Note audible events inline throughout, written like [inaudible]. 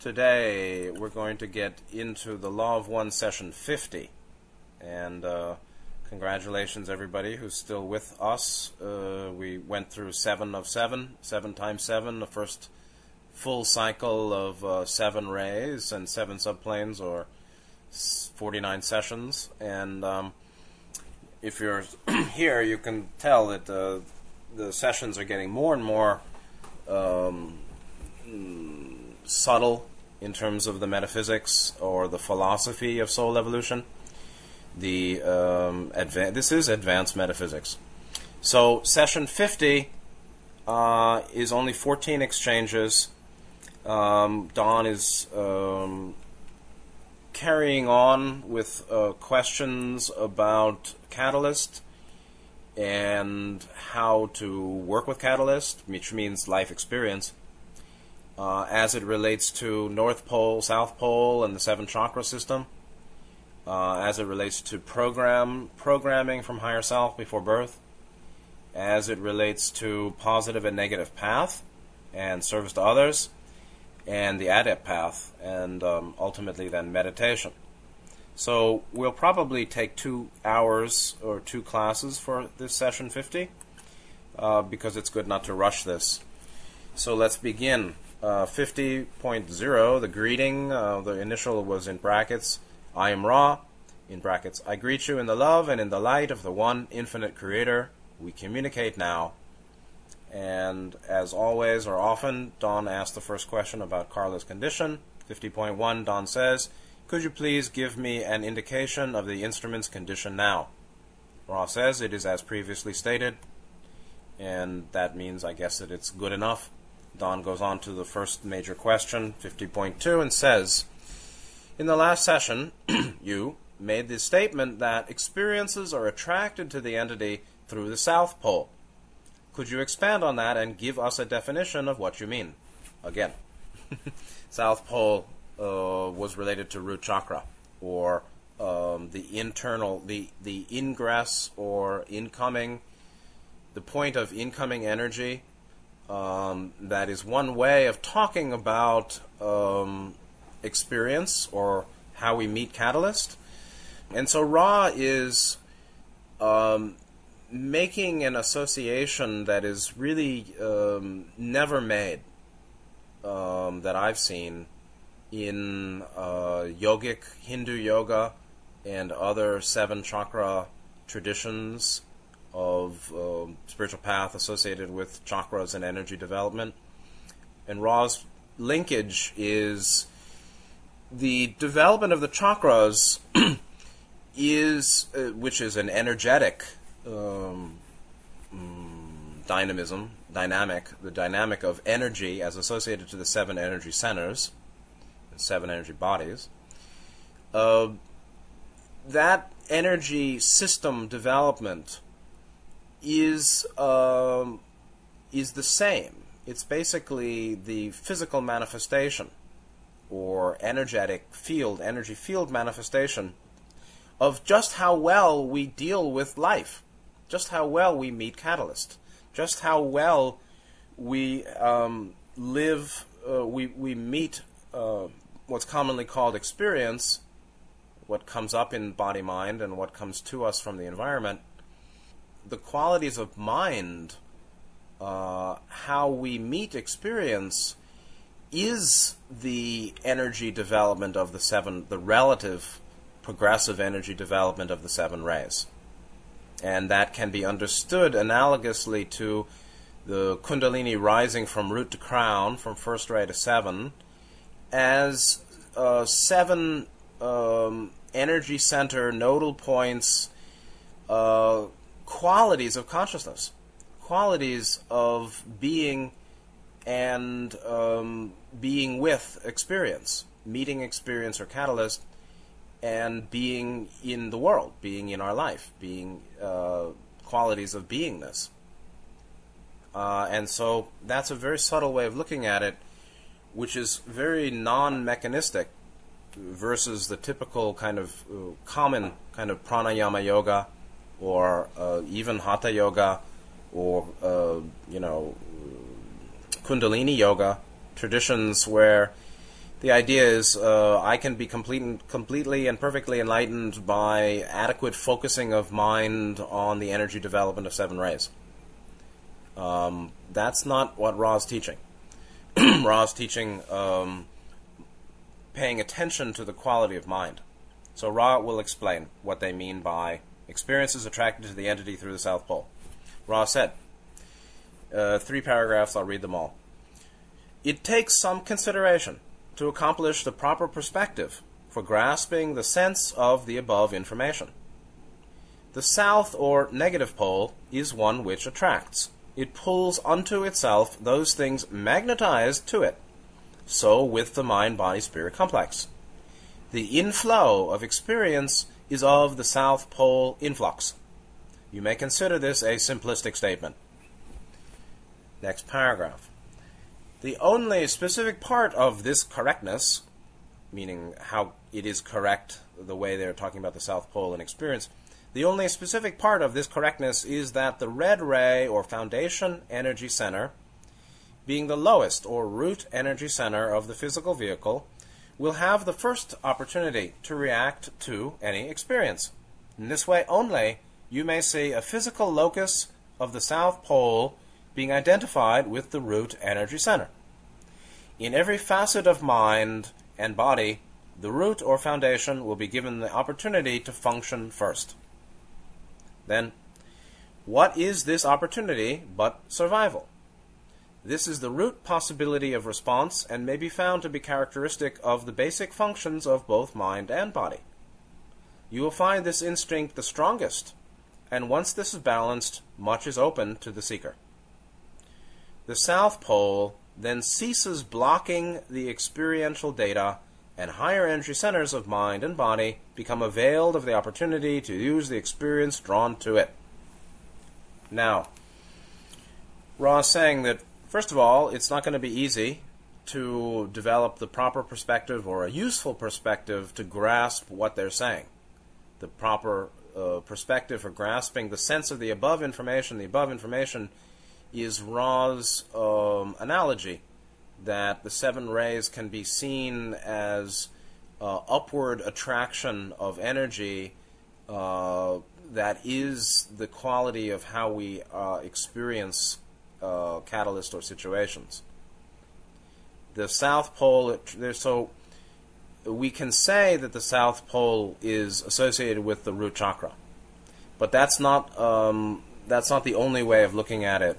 Today we're going to get into the Law of One session 50. And uh, congratulations, everybody who's still with us. Uh, we went through seven of seven, seven times seven, the first full cycle of uh, seven rays and seven subplanes, or 49 sessions. And um, if you're [clears throat] here, you can tell that the the sessions are getting more and more um, subtle in terms of the metaphysics or the philosophy of soul evolution. The um, adva- this is advanced metaphysics. So session 50 uh, is only 14 exchanges. Um, Don is um, carrying on with uh, questions about Catalyst and how to work with Catalyst, which means life experience, uh, as it relates to North Pole, South Pole, and the seven chakra system, uh, as it relates to program programming from higher self before birth, as it relates to positive and negative path and service to others, and the adept path, and um, ultimately then meditation. So we'll probably take two hours or two classes for this session 50 uh, because it's good not to rush this. So let's begin. Uh, 50.0, the greeting, uh, the initial was in brackets, I am Ra, in brackets, I greet you in the love and in the light of the one infinite creator. We communicate now. And as always or often, Don asks the first question about Carla's condition. 50.1, Don says, could you please give me an indication of the instrument's condition now? Ra says it is as previously stated, and that means, I guess, that it's good enough. Don goes on to the first major question, 50.2, and says, In the last session, [clears throat] you made the statement that experiences are attracted to the entity through the South Pole. Could you expand on that and give us a definition of what you mean? Again, [laughs] South Pole uh, was related to root chakra or um, the internal, the, the ingress or incoming, the point of incoming energy. Um, that is one way of talking about um, experience or how we meet catalyst. And so Ra is um, making an association that is really um, never made um, that I've seen in uh, yogic Hindu yoga and other seven chakra traditions of uh, spiritual path associated with chakras and energy development. And Ra's linkage is the development of the chakras [clears throat] is, uh, which is an energetic um, mm, dynamism, dynamic, the dynamic of energy as associated to the seven energy centers seven energy bodies. Uh, that energy system development is um, is the same. It's basically the physical manifestation or energetic field, energy field manifestation of just how well we deal with life, just how well we meet catalyst, just how well we um, live, uh, we we meet uh, what's commonly called experience, what comes up in body mind and what comes to us from the environment, the qualities of mind, uh, how we meet experience, is the energy development of the seven, the relative progressive energy development of the seven rays. And that can be understood analogously to the Kundalini rising from root to crown, from first ray to seven, as uh, seven um, energy center nodal points, uh, qualities of consciousness, qualities of being and um, being with experience, meeting experience or catalyst, and being in the world, being in our life, being uh, qualities of beingness. Uh, and so that's a very subtle way of looking at it which is very non-mechanistic versus the typical kind of uh, common kind of pranayama yoga or uh, even hatha yoga or uh, you know kundalini yoga traditions where The idea is uh, I can be complete, completely and perfectly enlightened by adequate focusing of mind on the energy development of seven rays. Um, that's not what Ra's teaching. [clears throat] Ra's teaching um, paying attention to the quality of mind. So Ra will explain what they mean by experiences attracted to the entity through the South Pole. Ra said, uh, three paragraphs, I'll read them all. It takes some consideration to accomplish the proper perspective for grasping the sense of the above information. The south or negative pole is one which attracts. It pulls unto itself those things magnetized to it. So with the mind body spirit complex. The inflow of experience is of the south pole influx. You may consider this a simplistic statement. Next paragraph. The only specific part of this correctness, meaning how it is correct the way they're talking about the South Pole and experience, the only specific part of this correctness is that the red ray or foundation energy center, being the lowest or root energy center of the physical vehicle, will have the first opportunity to react to any experience. In this way only, you may see a physical locus of the South Pole being identified with the root energy center. In every facet of mind and body, the root or foundation will be given the opportunity to function first. Then, what is this opportunity but survival? This is the root possibility of response and may be found to be characteristic of the basic functions of both mind and body. You will find this instinct the strongest, and once this is balanced, much is open to the seeker. The South Pole then ceases blocking the experiential data, and higher energy centers of mind and body become availed of the opportunity to use the experience drawn to it. Now, Ra is saying that, first of all, it's not going to be easy to develop the proper perspective or a useful perspective to grasp what they're saying. The proper uh, perspective for grasping the sense of the above information. The above information is Ra's um, analogy that the seven rays can be seen as uh, upward attraction of energy uh, that is the quality of how we uh, experience uh, catalyst or situations. The South Pole, so we can say that the South Pole is associated with the root chakra, but that's not um, that's not the only way of looking at it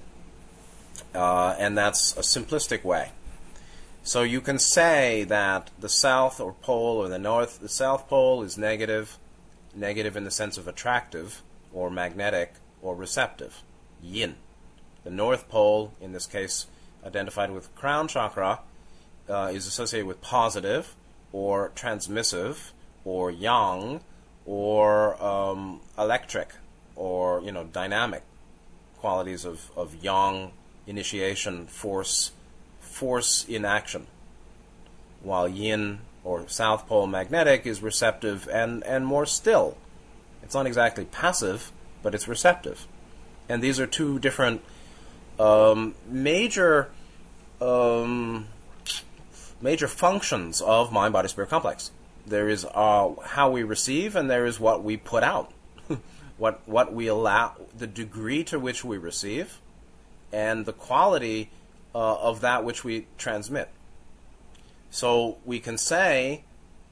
uh, and that's a simplistic way. So you can say that the south or pole or the north, the south pole is negative, negative in the sense of attractive or magnetic or receptive, yin. The north pole, in this case identified with crown chakra, uh, is associated with positive or transmissive or yang or um, electric or you know dynamic qualities of, of yang initiation, force, force in action, while yin or south pole magnetic is receptive and, and more still. It's not exactly passive, but it's receptive. And these are two different um, major um, major functions of mind body spirit complex. There is uh, how we receive, and there is what we put out. [laughs] what what we allow, the degree to which we receive, and the quality uh, of that which we transmit. So we can say,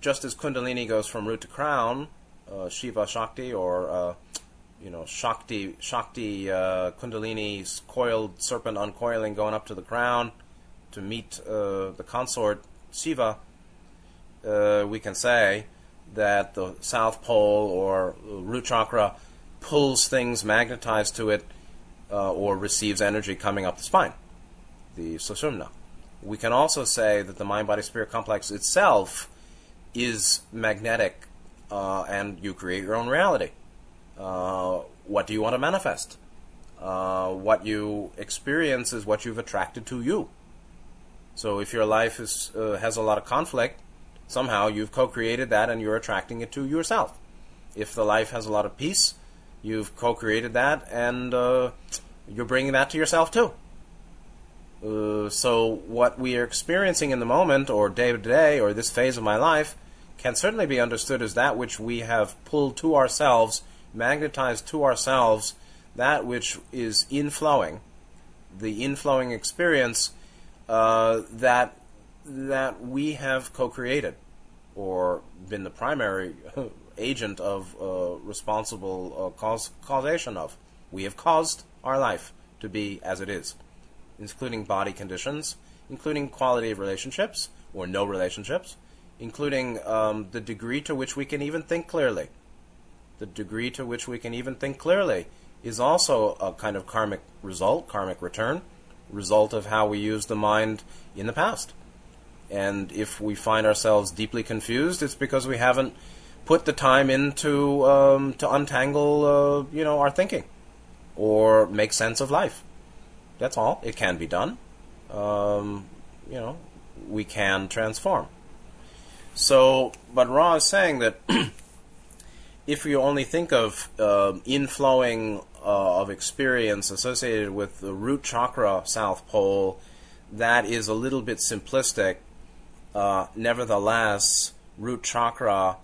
just as Kundalini goes from root to crown, uh, Shiva Shakti, or uh, you know Shakti Shakti uh, Kundalini's coiled serpent uncoiling going up to the crown to meet uh, the consort Shiva. Uh, we can say that the South Pole or root chakra pulls things magnetized to it uh, or receives energy coming up the spine, the sushumna. We can also say that the mind body spirit complex itself is magnetic uh, and you create your own reality. Uh, what do you want to manifest? Uh, what you experience is what you've attracted to you. So if your life is, uh, has a lot of conflict, somehow you've co created that and you're attracting it to yourself. If the life has a lot of peace, You've co-created that, and uh, you're bringing that to yourself too. Uh, so what we are experiencing in the moment, or day to day, or this phase of my life, can certainly be understood as that which we have pulled to ourselves, magnetized to ourselves, that which is inflowing, the inflowing experience uh, that that we have co-created or been the primary [laughs] agent of uh, responsible uh, cause, causation of. We have caused our life to be as it is, including body conditions, including quality of relationships or no relationships, including um, the degree to which we can even think clearly. The degree to which we can even think clearly is also a kind of karmic result, karmic return, result of how we use the mind in the past. And if we find ourselves deeply confused, it's because we haven't put the time into um, to untangle, uh, you know, our thinking or make sense of life. That's all. It can be done. Um, you know, we can transform. So, but Ra is saying that [clears throat] if you only think of uh, inflowing uh, of experience associated with the root chakra south pole, that is a little bit simplistic. Uh, nevertheless, root chakra,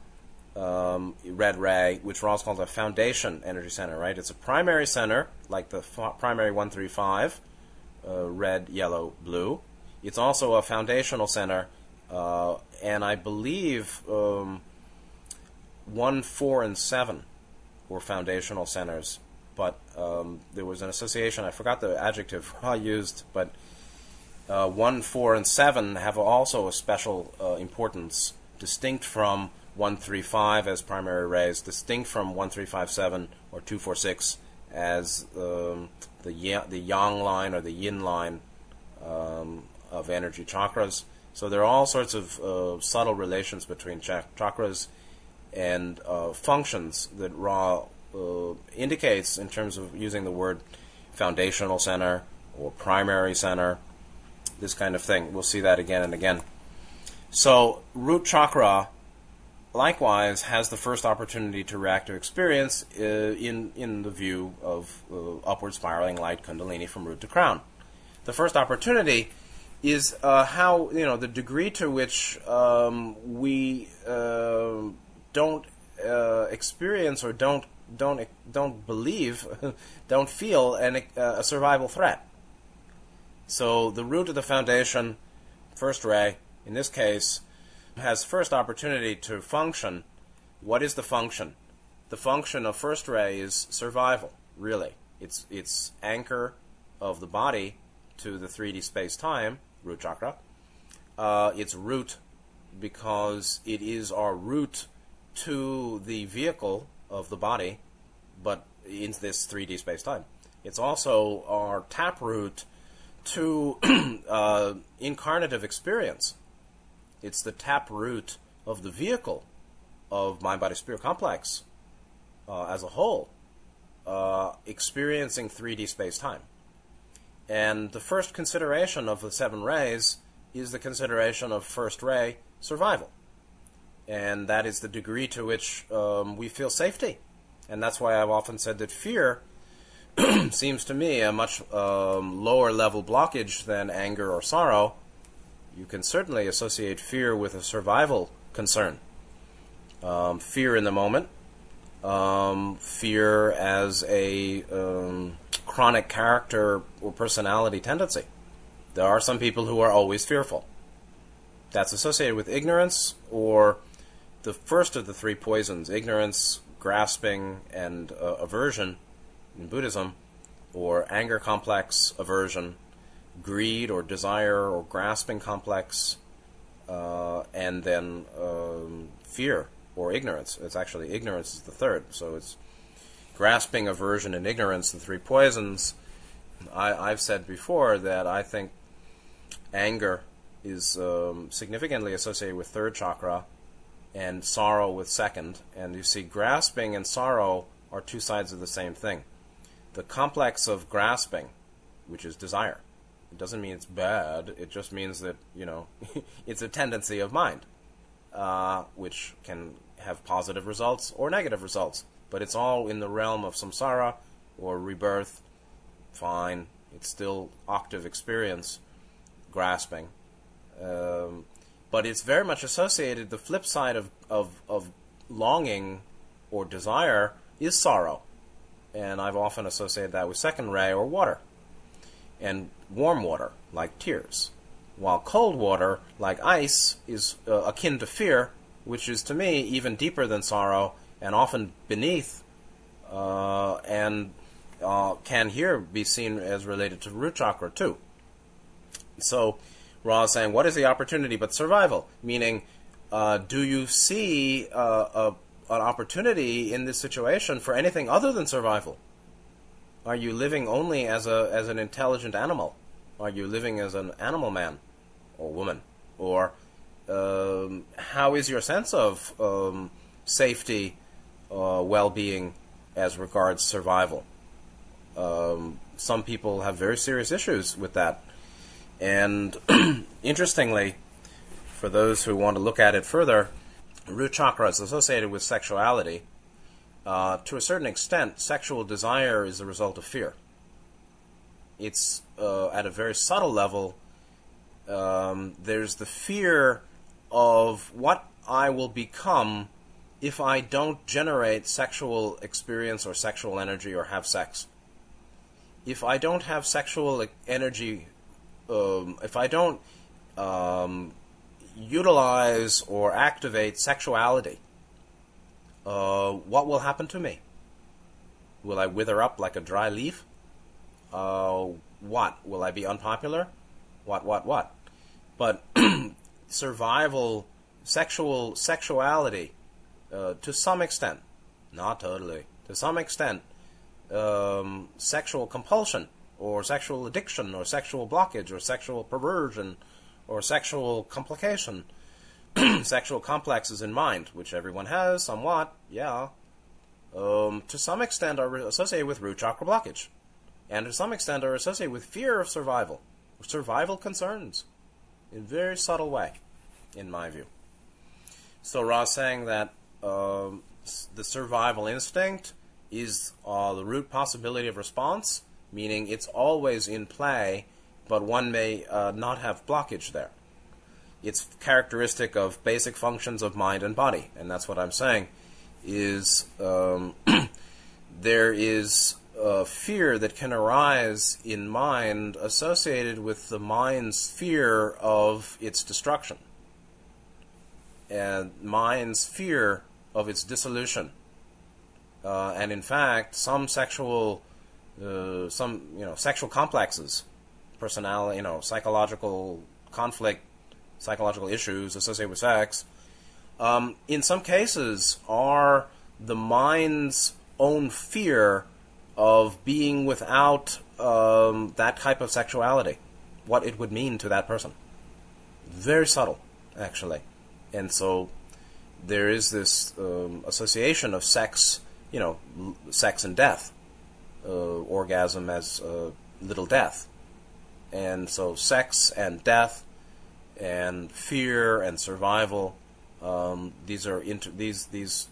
um, red ray, which Ra calls a foundation energy center, right? It's a primary center, like the f- primary 135, uh, red, yellow, blue. It's also a foundational center, uh, and I believe um, 1, 4, and 7 were foundational centers but um, there was an association. I forgot the adjective [laughs] I used, but uh, one, four, and seven have also a special uh, importance, distinct from one, three, five as primary rays, distinct from one, three, five, seven, or two, four, six as um, the y- the yang line or the yin line um, of energy chakras. So there are all sorts of uh, subtle relations between ch- chakras and uh, functions that Ra uh, indicates in terms of using the word foundational center or primary center, this kind of thing. We'll see that again and again. So, root chakra likewise has the first opportunity to react to experience uh, in, in the view of uh, upward spiraling light kundalini from root to crown. The first opportunity is uh, how, you know, the degree to which um, we uh, don't uh, experience or don't don't don't believe, [laughs] don't feel an, uh, a survival threat. So the root of the foundation, first ray, in this case, has first opportunity to function. What is the function? The function of first ray is survival. Really, it's it's anchor of the body to the 3D space time root chakra. Uh, it's root because it is our root to the vehicle of the body, but in this 3D space time. It's also our taproot to [clears throat] uh, incarnative experience. It's the taproot of the vehicle of mind body spirit complex uh, as a whole, uh, experiencing 3D space time. And the first consideration of the seven rays is the consideration of first ray survival and that is the degree to which um, we feel safety. And that's why I've often said that fear [clears throat] seems to me a much um, lower level blockage than anger or sorrow. You can certainly associate fear with a survival concern. Um, fear in the moment, um, fear as a um, chronic character or personality tendency. There are some people who are always fearful. That's associated with ignorance or the first of the three poisons, ignorance, grasping, and uh, aversion in Buddhism, or anger complex, aversion, greed or desire or grasping complex, uh, and then um, fear or ignorance. It's actually ignorance is the third. So it's grasping, aversion, and ignorance, the three poisons. I, I've said before that I think anger is um, significantly associated with third chakra and sorrow with second. And you see, grasping and sorrow are two sides of the same thing. The complex of grasping, which is desire, it doesn't mean it's bad. It just means that you know [laughs] it's a tendency of mind, uh, which can have positive results or negative results. But it's all in the realm of samsara or rebirth. Fine, It's still octave experience, grasping. Um, but it's very much associated. The flip side of, of, of longing or desire is sorrow. And I've often associated that with second ray or water. And warm water, like tears. While cold water, like ice, is uh, akin to fear, which is to me even deeper than sorrow and often beneath, uh, and uh, can here be seen as related to root chakra too. So, Ra is saying, what is the opportunity but survival? Meaning, uh, do you see uh, a, an opportunity in this situation for anything other than survival? Are you living only as a as an intelligent animal? Are you living as an animal man or woman? Or um, how is your sense of um, safety, uh, well-being, as regards survival? Um, some people have very serious issues with that, and [clears throat] interestingly, for those who want to look at it further, root chakra is associated with sexuality. Uh, to a certain extent, sexual desire is the result of fear. It's uh, at a very subtle level. Um, there's the fear of what I will become if I don't generate sexual experience or sexual energy or have sex. If I don't have sexual energy, um, if I don't um, utilize or activate sexuality, uh, what will happen to me? Will I wither up like a dry leaf? Uh, what? Will I be unpopular? What, what, what? But [clears throat] survival, sexual sexuality, uh, to some extent, not totally, to some extent, um, sexual compulsion or sexual addiction or sexual blockage or sexual perversion or sexual complication, [clears throat] sexual complexes in mind, which everyone has somewhat, yeah, um, to some extent are associated with root chakra blockage, and to some extent are associated with fear of survival, survival concerns, in a very subtle way, in my view. So Ra's saying that um, the survival instinct is uh, the root possibility of response, meaning it's always in play but one may uh, not have blockage there. It's characteristic of basic functions of mind and body, and that's what I'm saying. Is um, [clears throat] there is a fear that can arise in mind associated with the mind's fear of its destruction and mind's fear of its dissolution. Uh, and in fact, some sexual, uh, some you know, sexual complexes personality, you know, psychological conflict, psychological issues associated with sex, um, in some cases are the mind's own fear of being without um, that type of sexuality, what it would mean to that person. Very subtle, actually. And so there is this um, association of sex, you know, l- sex and death, orgasm as uh, little death. And so, sex and death, and fear and survival. Um, these are inter- these these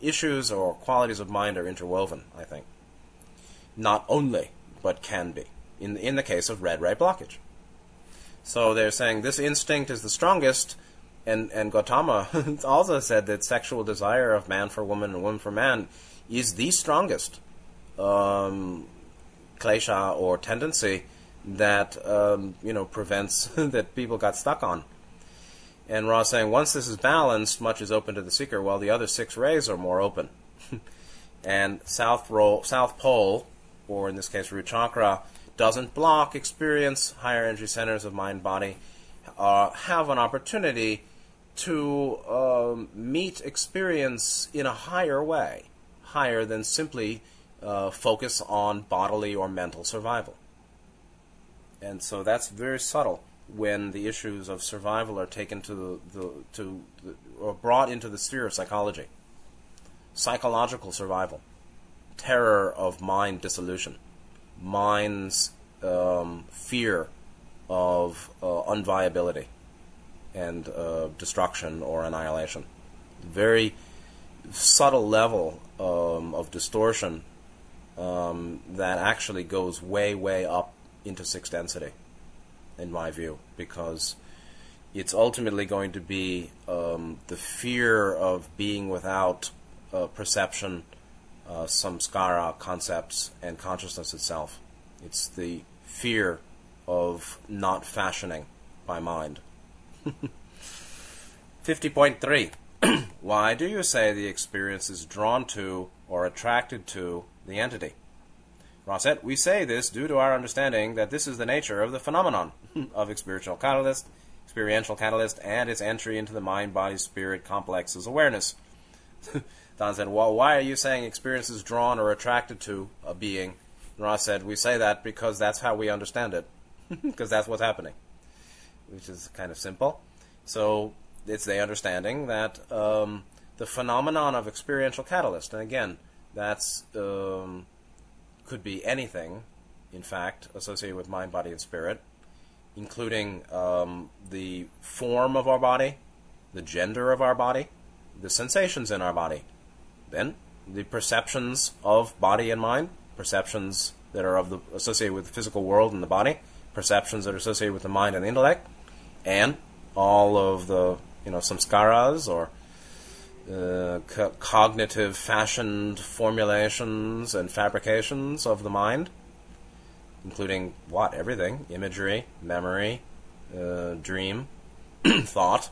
issues or qualities of mind are interwoven. I think not only, but can be in in the case of red ray blockage. So they're saying this instinct is the strongest, and and Gautama [laughs] also said that sexual desire of man for woman and woman for man is the strongest um, klesha or tendency that um, you know prevents [laughs] that people got stuck on. And Ra's saying once this is balanced, much is open to the seeker, while the other six rays are more open. [laughs] and South roll, South Pole, or in this case root chakra, doesn't block experience. Higher energy centers of mind body uh, have an opportunity to um, meet experience in a higher way, higher than simply uh, focus on bodily or mental survival. And so that's very subtle when the issues of survival are taken to the, the to the, or brought into the sphere of psychology. Psychological survival, terror of mind dissolution, mind's um, fear of uh, unviability and uh, destruction or annihilation. Very subtle level um, of distortion um, that actually goes way, way up into sixth density, in my view, because it's ultimately going to be um, the fear of being without uh, perception, uh, samskara concepts, and consciousness itself. It's the fear of not fashioning by mind. [laughs] 50.3 [clears throat] Why do you say the experience is drawn to or attracted to the entity? Ra said, we say this due to our understanding that this is the nature of the phenomenon [laughs] of experiential catalyst, experiential catalyst, and its entry into the mind body spirit complex's awareness. [laughs] Don said, Well, why are you saying experience is drawn or attracted to a being? And Ra said, We say that because that's how we understand it, [laughs] because that's what's happening, which is kind of simple. So it's the understanding that um, the phenomenon of experiential catalyst, and again, that's um, could be anything, in fact, associated with mind, body, and spirit, including um, the form of our body, the gender of our body, the sensations in our body, then the perceptions of body and mind, perceptions that are of the associated with the physical world and the body, perceptions that are associated with the mind and the intellect, and all of the you know samskaras or uh, co- cognitive fashioned formulations and fabrications of the mind, including what? Everything imagery, memory, uh, dream, [clears throat] thought,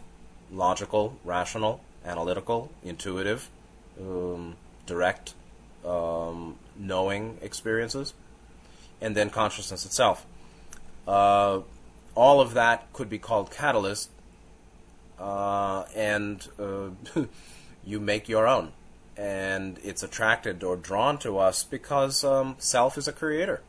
logical, rational, analytical, intuitive, um, direct, um, knowing experiences, and then consciousness itself. Uh, all of that could be called catalyst, uh, and uh, [laughs] you make your own. And it's attracted or drawn to us because um, self is a creator.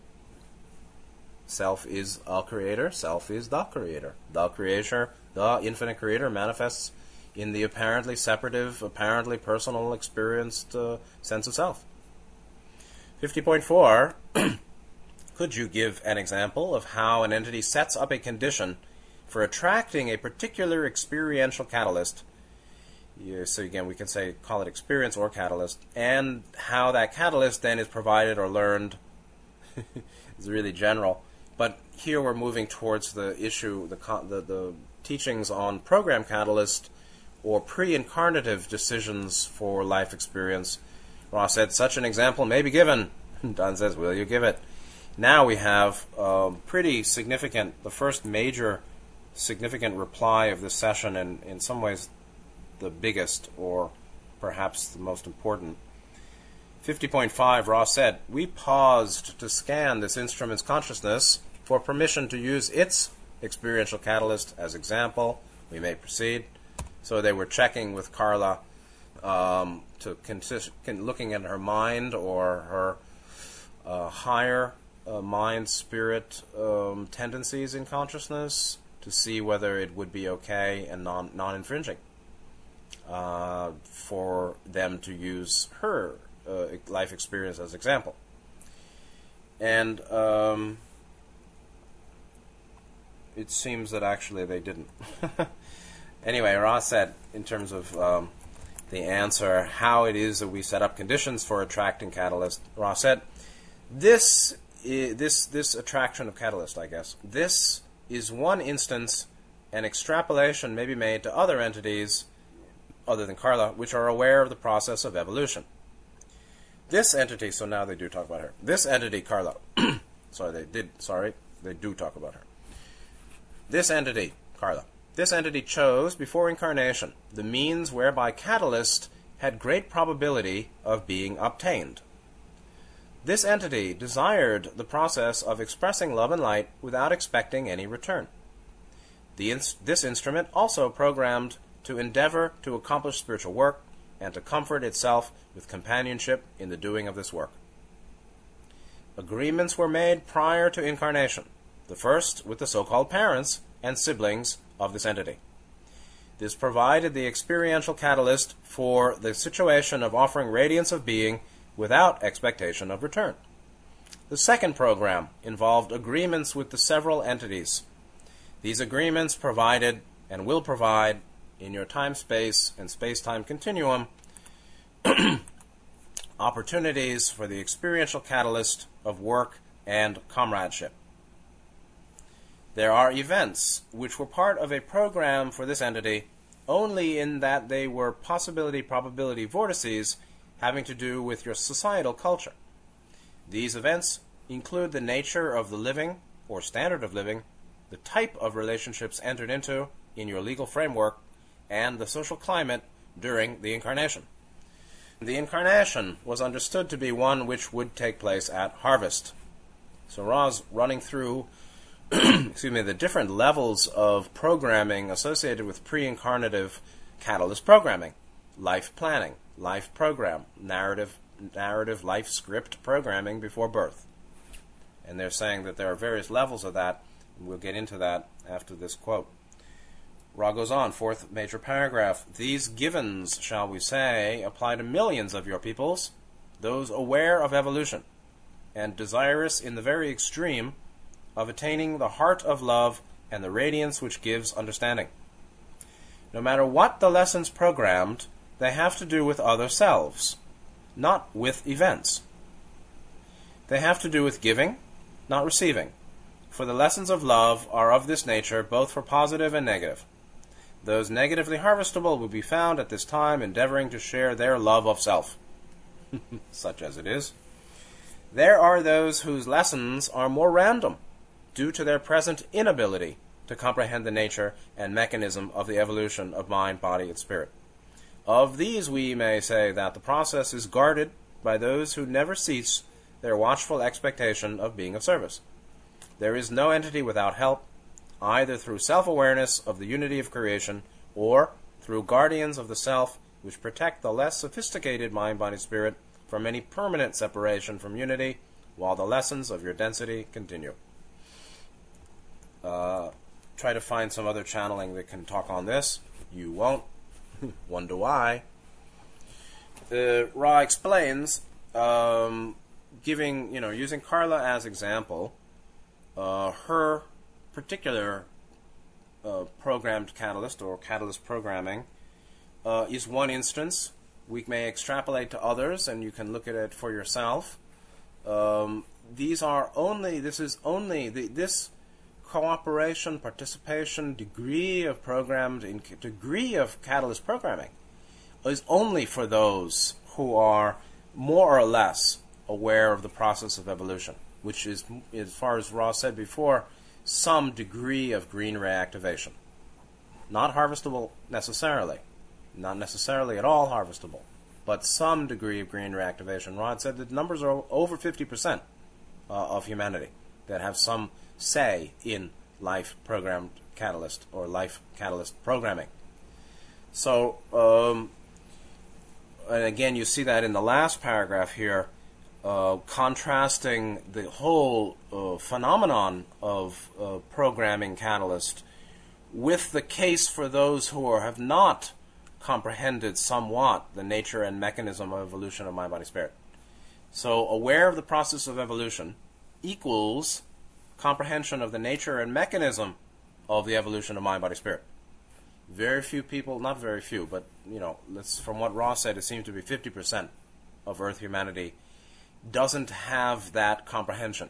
Self is a creator. Self is the creator. The creator, the infinite creator, manifests in the apparently separative, apparently personal, experienced uh, sense of self. 50.4 [clears throat] Could you give an example of how an entity sets up a condition for attracting a particular experiential catalyst? Yeah, so again, we can say call it experience or catalyst, and how that catalyst then is provided or learned [laughs] is really general. But here we're moving towards the issue, the, the, the teachings on program catalyst or pre-incarnative decisions for life experience. Ra said such an example may be given. [laughs] Don says, "Will you give it?" Now we have um, pretty significant, the first major significant reply of this session, and in some ways the biggest or perhaps the most important. 50.5, Ra said, We paused to scan this instrument's consciousness for permission to use its experiential catalyst as example. We may proceed. So they were checking with Carla um, to consist, looking at her mind or her uh, higher uh, mind spirit um, tendencies in consciousness to see whether it would be okay and non non infringing uh, for them to use her uh, life experience as example. And um, it seems that actually they didn't. [laughs] anyway, Ra said, in terms of um, the answer, how it is that we set up conditions for attracting catalyst, Ra said, this this this attraction of catalyst, I guess, this is one instance. An extrapolation may be made to other entities other than Carla, which are aware of the process of evolution. This entity, so now they do talk about her. This entity, Carla, [clears throat] sorry, they did, sorry, they do talk about her. This entity, Carla, this entity chose, before incarnation, the means whereby catalyst had great probability of being obtained. This entity desired the process of expressing love and light without expecting any return. Ins- this instrument also programmed to endeavor to accomplish spiritual work and to comfort itself with companionship in the doing of this work. Agreements were made prior to incarnation, the first with the so called parents and siblings of this entity. This provided the experiential catalyst for the situation of offering radiance of being without expectation of return. The second program involved agreements with the several entities. These agreements provided and will provide in your time space and space time continuum [clears throat] opportunities for the experiential catalyst of work and comradeship. There are events which were part of a program for this entity only in that they were possibility probability vortices having to do with your societal culture. These events include the nature of the living or standard of living, the type of relationships entered into in your legal framework, and the social climate during the incarnation. The incarnation was understood to be one which would take place at harvest. So Ra's running through [clears throat] excuse me, the different levels of programming associated with pre-incarnative catalyst programming, life planning, life program, narrative, narrative life script programming before birth. And they're saying that there are various levels of that. And we'll get into that after this quote. Ra goes on, fourth major paragraph. These givens, shall we say, apply to millions of your peoples, those aware of evolution, and desirous in the very extreme of attaining the heart of love and the radiance which gives understanding. No matter what the lessons programmed, they have to do with other selves, not with events. They have to do with giving, not receiving. For the lessons of love are of this nature, both for positive and negative. Those negatively harvestable will be found at this time endeavoring to share their love of self, [laughs] such as it is. There are those whose lessons are more random, due to their present inability to comprehend the nature and mechanism of the evolution of mind, body, and spirit. Of these, we may say that the process is guarded by those who never cease their watchful expectation of being of service. There is no entity without help, either through self awareness of the unity of creation or through guardians of the self which protect the less sophisticated mind, body, spirit from any permanent separation from unity while the lessons of your density continue. Uh, try to find some other channeling that can talk on this. You won't. One do I. Uh, Ra explains, um, giving you know using Carla as example, uh, her particular uh, programmed catalyst or catalyst programming uh, is one instance. We may extrapolate to others, and you can look at it for yourself. Um, these are only. This is only the, this cooperation, participation, degree of programmed, in, degree of catalyst programming is only for those who are more or less aware of the process of evolution, which is, as far as Ra said before, some degree of green ray activation. Not harvestable necessarily, not necessarily at all harvestable, but some degree of green ray activation. Ra said that numbers are over 50% uh, of humanity that have some say in life programmed catalyst or life catalyst programming. So, um, and again, you see that in the last paragraph here, uh, contrasting the whole uh, phenomenon of uh, programming catalyst with the case for those who are, have not comprehended somewhat the nature and mechanism of evolution of mind, body, spirit. So, aware of the process of evolution equals comprehension of the nature and mechanism of the evolution of mind, body, spirit. Very few people, not very few, but you know, from what Ra said, it seems to be 50% of Earth humanity doesn't have that comprehension.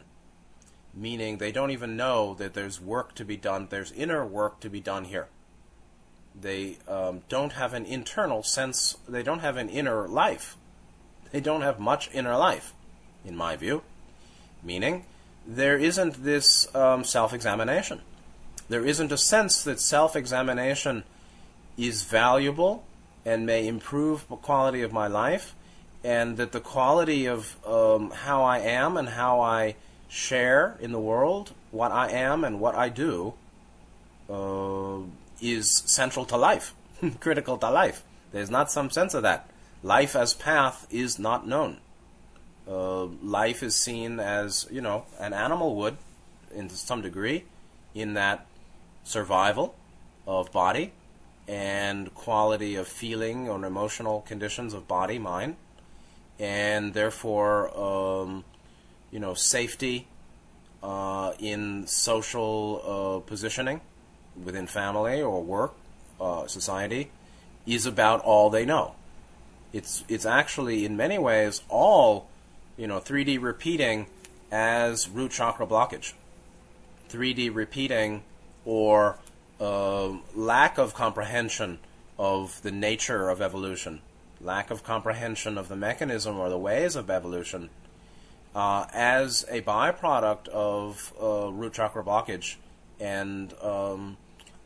Meaning they don't even know that there's work to be done, there's inner work to be done here. They um, don't have an internal sense, they don't have an inner life. They don't have much inner life, in my view. Meaning, there isn't this um, self examination. There isn't a sense that self examination is valuable and may improve the quality of my life, and that the quality of um, how I am and how I share in the world, what I am and what I do, uh, is central to life, [laughs] critical to life. There's not some sense of that. Life as path is not known uh, life is seen as you know an animal would, in some degree, in that survival of body and quality of feeling or emotional conditions of body, mind, and therefore, um, you know, safety uh, in social uh, positioning within family or work, uh, society, is about all they know It's it's actually in many ways all, you know, 3D repeating as root chakra blockage. 3D repeating or uh, lack of comprehension of the nature of evolution, lack of comprehension of the mechanism or the ways of evolution, uh, as a byproduct of uh, root chakra blockage and um,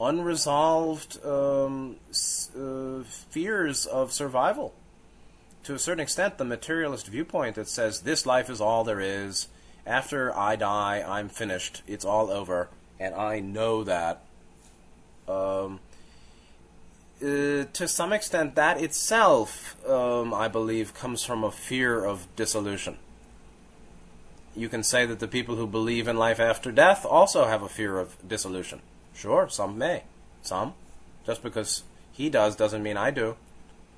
unresolved um, s- uh, fears of survival. To a certain extent, the materialist viewpoint that says this life is all there is, after I die, I'm finished, it's all over, and I know that. Um, uh, to some extent, that itself, um, I believe, comes from a fear of dissolution. You can say that the people who believe in life after death also have a fear of dissolution. Sure, some may. Some. Just because he does doesn't mean I do.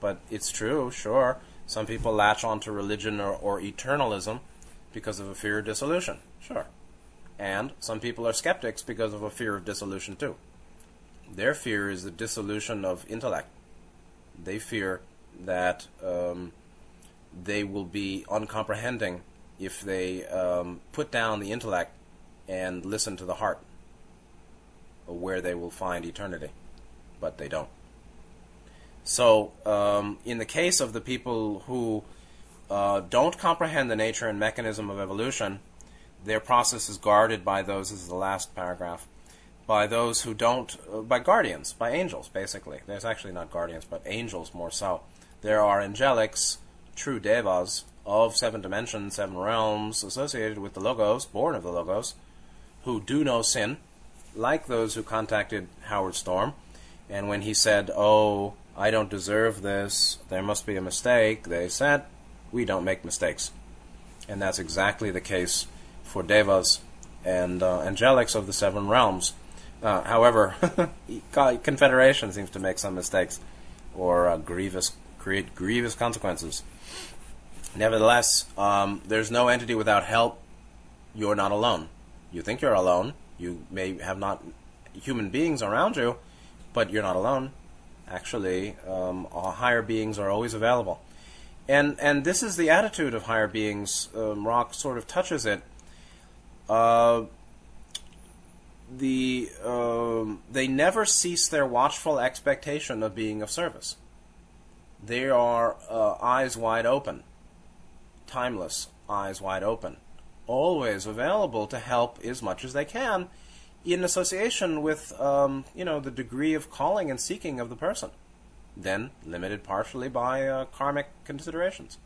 But it's true, sure. Some people latch onto religion or, or eternalism because of a fear of dissolution. Sure. And some people are skeptics because of a fear of dissolution too. Their fear is the dissolution of intellect. They fear that um, they will be uncomprehending if they um, put down the intellect and listen to the heart, where they will find eternity. But they don't. So, um, in the case of the people who uh, don't comprehend the nature and mechanism of evolution, their process is guarded by those, is the last paragraph, by those who don't, uh, by guardians, by angels, basically. There's actually not guardians, but angels more so. There are angelics, true devas, of seven dimensions, seven realms, associated with the Logos, born of the Logos, who do no sin, like those who contacted Howard Storm. And when he said, Oh, I don't deserve this, there must be a mistake, they said, We don't make mistakes. And that's exactly the case for devas and uh, angelics of the seven realms. Uh, however, [laughs] Confederation seems to make some mistakes or uh, grievous create grievous consequences. Nevertheless, um, there's no entity without help. You're not alone. You think you're alone. You may have not human beings around you, but you're not alone. Actually, um, higher beings are always available. And and this is the attitude of higher beings. Um, Rock sort of touches it. Uh, the um, they never cease their watchful expectation of being of service. They are uh, eyes wide open, timeless, eyes wide open, always available to help as much as they can, in association with um, you know the degree of calling and seeking of the person, then limited partially by uh, karmic considerations.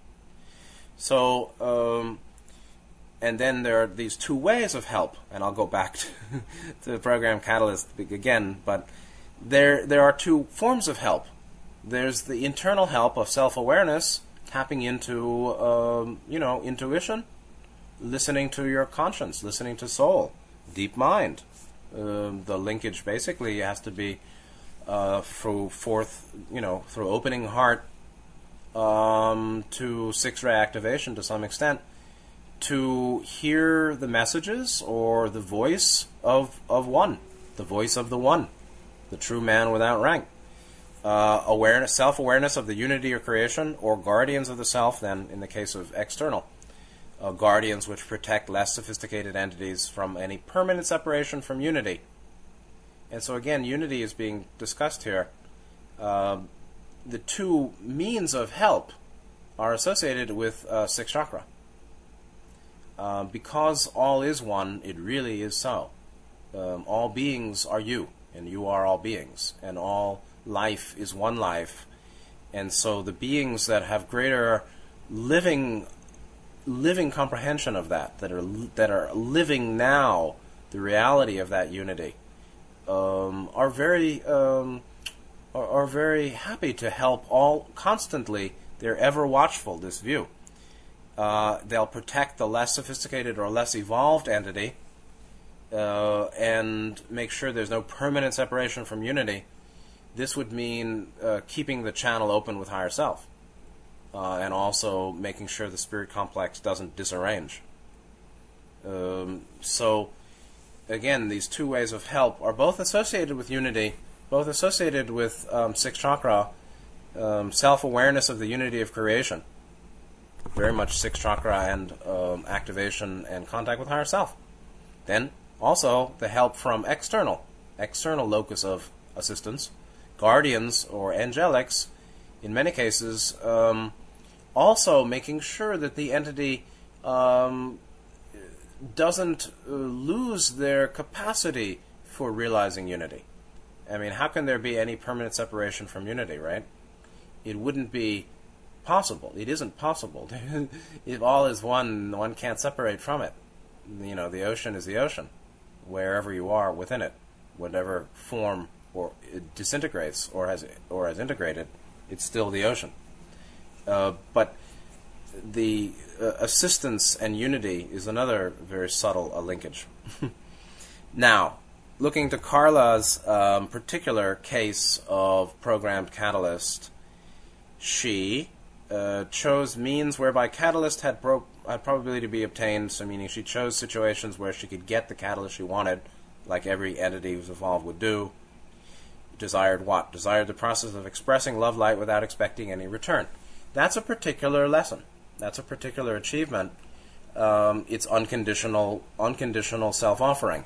So. Um, and then there are these two ways of help, and I'll go back to, [laughs] to the program catalyst again. But there there are two forms of help. There's the internal help of self awareness, tapping into um, you know intuition, listening to your conscience, listening to soul, deep mind. Um, the linkage basically has to be uh, through fourth, you know, through opening heart um, to six ray activation to some extent to hear the messages or the voice of, of one, the voice of the one, the true man without rank. Uh, awareness, self awareness of the unity of creation, or guardians of the self, then in the case of external. Uh, guardians which protect less sophisticated entities from any permanent separation from unity. And so, again, unity is being discussed here. Uh, the two means of help are associated with uh, six chakra. Uh, because all is one, it really is so. Um, all beings are you, and you are all beings, and all life is one life. And so the beings that have greater living living comprehension of that, that are that are living now the reality of that unity, um, are very um, are, are very happy to help all constantly. They're ever watchful. This view. Uh, they'll protect the less sophisticated or less evolved entity uh, and make sure there's no permanent separation from unity. This would mean uh, keeping the channel open with higher self uh, and also making sure the spirit complex doesn't disarrange. Um, so, again, these two ways of help are both associated with unity, both associated with um, six chakra, um, self awareness of the unity of creation. Very much sixth chakra and um, activation and contact with higher self. Then also the help from external, external locus of assistance, guardians or angelics, in many cases, um, also making sure that the entity um, doesn't uh, lose their capacity for realizing unity. I mean, how can there be any permanent separation from unity, right? It wouldn't be possible. It isn't possible. [laughs] if all is one, one can't separate from it. You know, the ocean is the ocean, wherever you are within it, whatever form or it disintegrates or has or has integrated, it's still the ocean. Uh, but the uh, assistance and unity is another very subtle uh, linkage. [laughs] now, looking to Carla's um, particular case of programmed catalyst, she uh, chose means whereby catalyst had, had probability to be obtained, so meaning she chose situations where she could get the catalyst she wanted, like every entity who's evolved would do. Desired what? Desired the process of expressing love light without expecting any return. That's a particular lesson. That's a particular achievement. Um, it's unconditional, unconditional self-offering,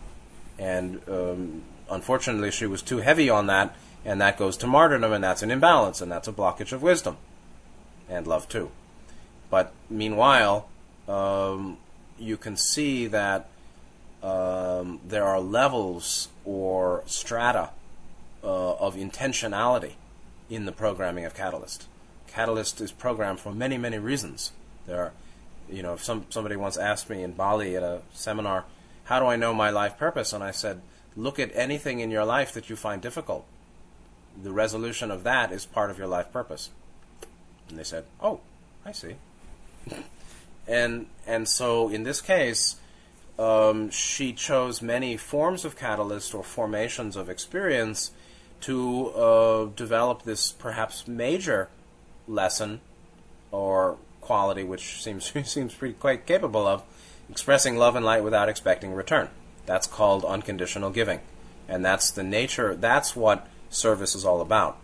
and um, unfortunately, she was too heavy on that, and that goes to martyrdom, and that's an imbalance, and that's a blockage of wisdom, and love too. But meanwhile, um, you can see that um, there are levels or strata uh, of intentionality in the programming of Catalyst. Catalyst is programmed for many, many reasons. There are, you know, if some somebody once asked me in Bali at a seminar, how do I know my life purpose? And I said, look at anything in your life that you find difficult. The resolution of that is part of your life purpose. And they said, oh, I see. and and so in this case, um, she chose many forms of catalyst or formations of experience to uh, develop this perhaps major lesson or quality, which seems [laughs] seems pretty quite capable of expressing love and light without expecting return. That's called unconditional giving, and that's the nature. That's what service is all about: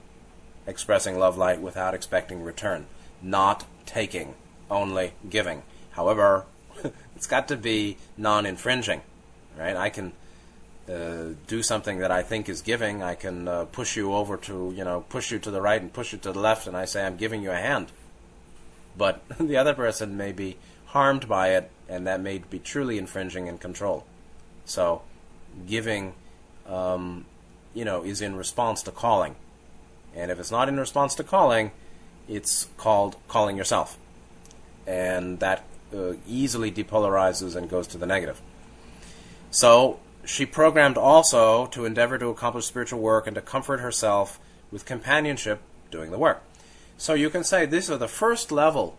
expressing love, light without expecting return, not taking, only giving. However, [laughs] it's got to be non-infringing, right? I can uh, do something that I think is giving, I can uh, push you over to, you know, push you to the right and push you to the left, and I say, I'm giving you a hand. But [laughs] the other person may be harmed by it, and that may be truly infringing in control. So, giving, um, you know, is in response to calling. And if it's not in response to calling, it's called calling yourself. And that uh, easily depolarizes and goes to the negative. So, she programmed also to endeavor to accomplish spiritual work and to comfort herself with companionship doing the work. So you can say these are the first level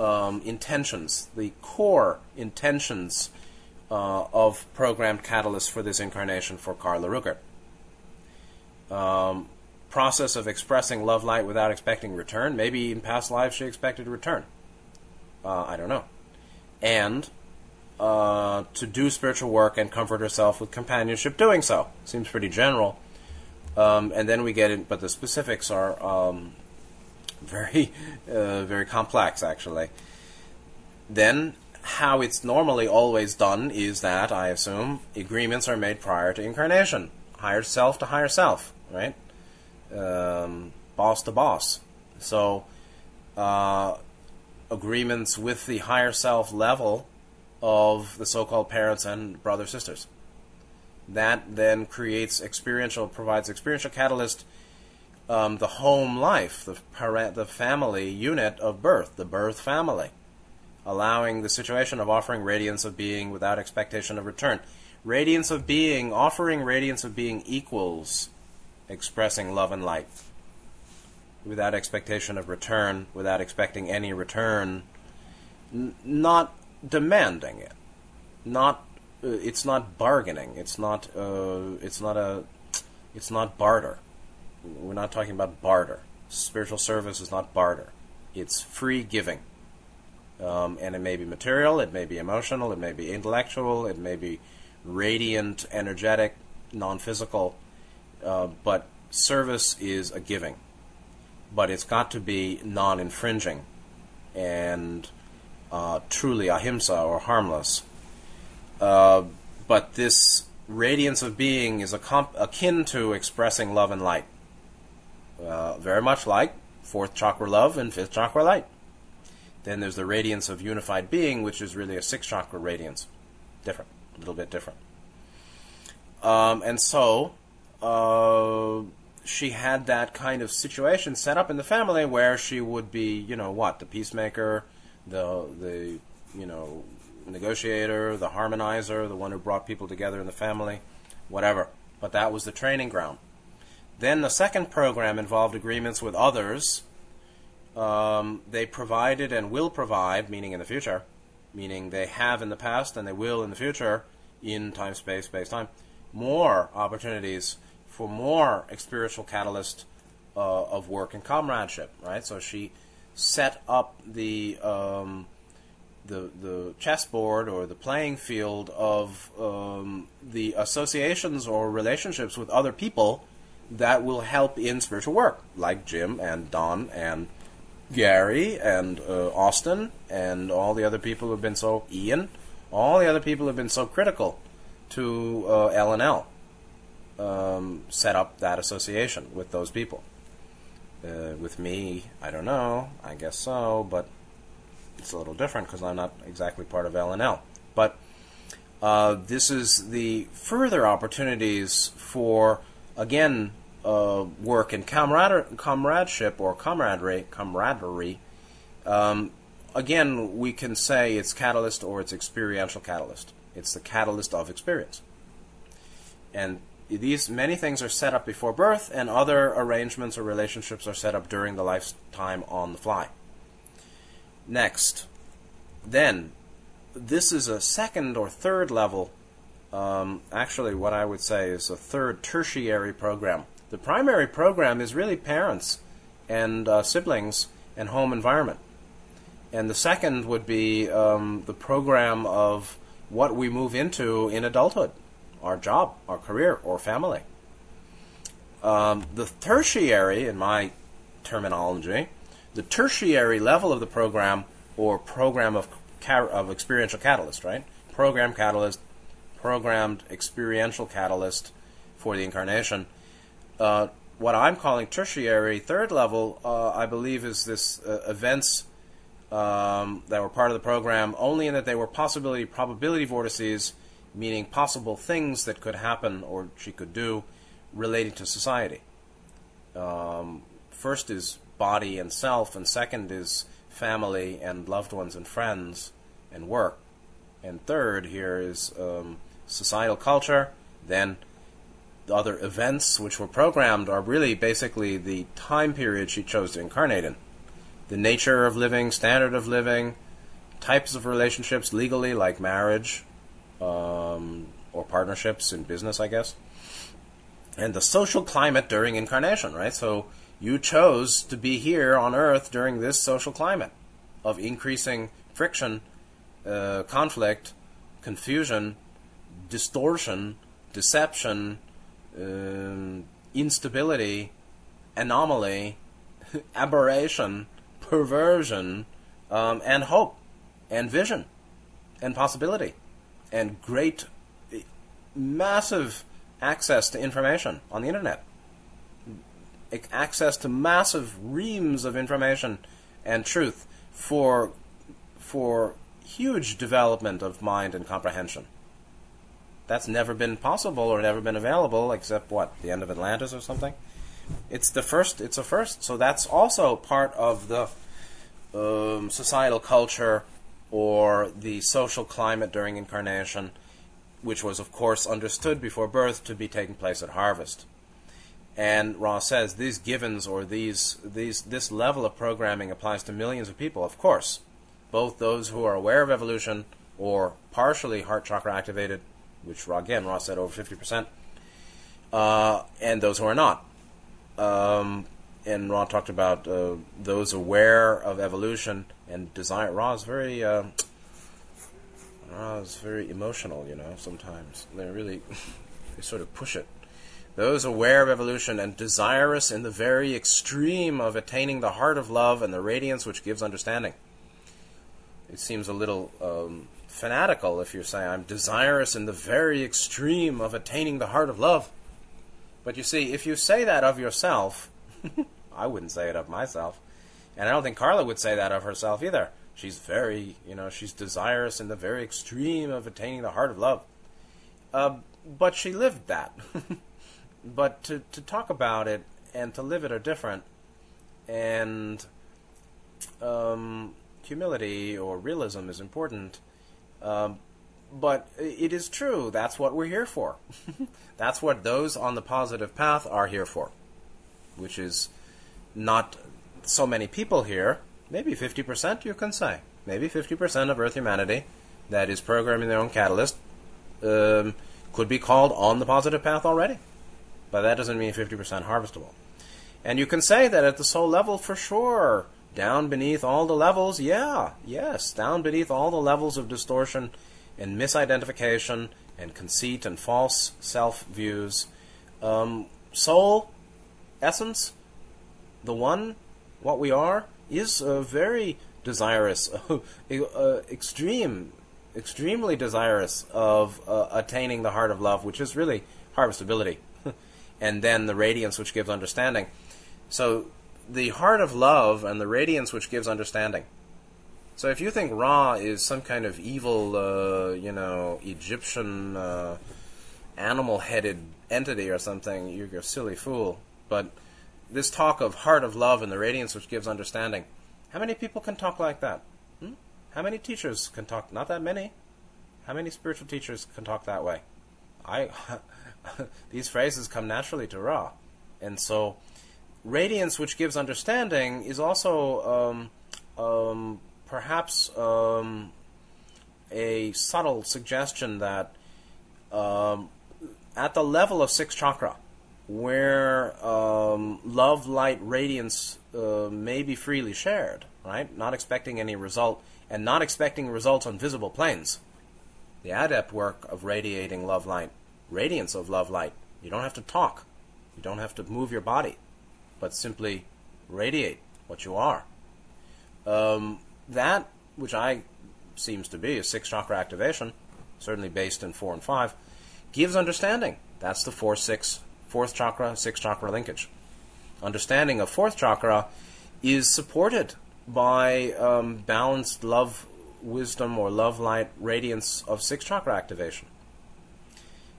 um, intentions, the core intentions uh, of programmed catalysts for this incarnation for Carla Rueckert. Um, process of expressing love light without expecting return. Maybe in past lives she expected return. Uh, I don't know. And uh, to do spiritual work and comfort herself with companionship doing so. Seems pretty general. Um, and then we get in, but the specifics are um, very, uh, very complex, actually. Then, how it's normally always done is that, I assume, agreements are made prior to incarnation. Higher self to higher self, right? Um, boss to boss. So, uh, agreements with the higher self level of the so-called parents and brother sisters. That then creates experiential, provides experiential catalyst, um, the home life, the parent, the family unit of birth, the birth family, allowing the situation of offering radiance of being without expectation of return. Radiance of being, offering radiance of being equals expressing love and light without expectation of return, without expecting any return, N- not demanding it, not uh, it's not bargaining. It's not uh, it's not a it's not barter. We're not talking about barter. Spiritual service is not barter. It's free giving. Um, and it may be material, it may be emotional, it may be intellectual, it may be radiant, energetic, non physical, uh, but service is a giving. but it's got to be non-infringing and uh, truly ahimsa or harmless. Uh, but this radiance of being is comp- akin to expressing love and light, uh, very much like fourth chakra love and fifth chakra light. Then there's the radiance of unified being, which is really a sixth chakra radiance, different, a little bit different. Um, and so she had that kind of situation set up in the family where she would be, you know, what the peacemaker, the the you know negotiator, the harmonizer, the one who brought people together in the family, whatever. But that was the training ground. Then the second program involved agreements with others. Um, they provided and will provide, meaning in the future, meaning they have in the past and they will in the future, in time, space, space, time, more opportunities for more spiritual catalyst uh, of work and comradeship, right? So she set up the um, the the chessboard or the playing field of um, the associations or relationships with other people that will help in spiritual work, like Jim and Don and Gary and uh, Austin and all the other people who've been so Ian, all the other people who've been so critical to uh, L and L. Um, set up that association with those people. Uh, with me, I don't know. I guess so, but it's a little different because I'm not exactly part of LNL. But uh, this is the further opportunities for again uh, work and comrade- comradeship or camaraderie. Camaraderie. Um, again, we can say it's catalyst or it's experiential catalyst. It's the catalyst of experience. And these many things are set up before birth, and other arrangements or relationships are set up during the lifetime on the fly. Next, then, this is a second or third level. Um, actually, what I would say is a third tertiary program. The primary program is really parents and uh, siblings and home environment. And the second would be um, the program of what we move into in adulthood our job, our career, or family. Um, the tertiary, in my terminology, the tertiary level of the program or program of, of experiential catalyst, right? Program catalyst, programmed experiential catalyst for the incarnation. Uh, what I'm calling tertiary, third level, uh, I believe, is this uh, events um, that were part of the program, only in that they were possibility probability vortices meaning possible things that could happen or she could do relating to society. Um, first is body and self, and second is family and loved ones and friends and work. And third here is um, societal culture. Then the other events which were programmed are really basically the time period she chose to incarnate in. The nature of living, standard of living, types of relationships legally, like marriage, um, or partnerships in business, I guess. And the social climate during incarnation, right? So you chose to be here on Earth during this social climate of increasing friction, uh, conflict, confusion, distortion, deception, um, instability, anomaly, [laughs] aberration, perversion, um, and hope, and vision, and possibility and great, massive access to information on the internet. Access to massive reams of information and truth for for huge development of mind and comprehension. That's never been possible or never been available except what the end of Atlantis or something. It's the first. It's a first. So that's also part of the um, societal culture or the social climate during incarnation, which was, of course, understood before birth to be taking place at harvest. And Ra says these givens or these these this level of programming applies to millions of people, of course, both those who are aware of evolution or partially heart chakra activated, which again Ra said over fifty percent, uh, and those who are not. Um, and Ra talked about uh, those aware of evolution and desire. Ra is very, uh, is very emotional. You know, sometimes they really [laughs] they sort of push it. those aware of evolution and desirous in the very extreme of attaining the heart of love and the radiance which gives understanding. It seems a little um, fanatical if you say, I'm desirous in the very extreme of attaining the heart of love. But you see, if you say that of yourself, I wouldn't say it of myself. And I don't think Carla would say that of herself either. She's very, you know, she's desirous in the very extreme of attaining the heart of love. Uh, but she lived that. [laughs] but to, to talk about it and to live it are different. And um, humility or realism is important. Um, but it is true. That's what we're here for. [laughs] That's what those on the positive path are here for, which is not so many people here. Maybe 50%, you can say. Maybe 50% of Earth humanity that is programming their own catalyst um, could be called on the positive path already. But that doesn't mean 50% harvestable. And you can say that at the soul level for sure, down beneath all the levels, yeah, yes, down beneath all the levels of distortion and misidentification and conceit and false self views. Um, soul, essence, the one, what we are, is very desirous, [laughs] uh, extreme, extremely desirous of uh, attaining the heart of love, which is really harvestability, [laughs] and then the radiance which gives understanding. So, the heart of love and the radiance which gives understanding so if you think Ra is some kind of evil, uh, you know, Egyptian uh, animal-headed entity or something, you're a silly fool. But this talk of heart of love and the radiance which gives understanding, how many people can talk like that? Hmm? How many teachers can talk? Not that many. How many spiritual teachers can talk that way? I [laughs] these phrases come naturally to Ra, and so radiance which gives understanding is also um, um, perhaps um, a subtle suggestion that um, at the level of six chakra, where um, love, light, radiance uh, may be freely shared, right? Not expecting any result, and not expecting results on visible planes. The adept work of radiating love, light, radiance of love, light. You don't have to talk. You don't have to move your body, but simply radiate what you are. Um, that, which I seems to be a six chakra activation, certainly based in four and five, gives understanding. That's the four six fourth chakra six chakra linkage. Understanding of fourth chakra is supported by um, balanced love, wisdom, or love light radiance of six chakra activation.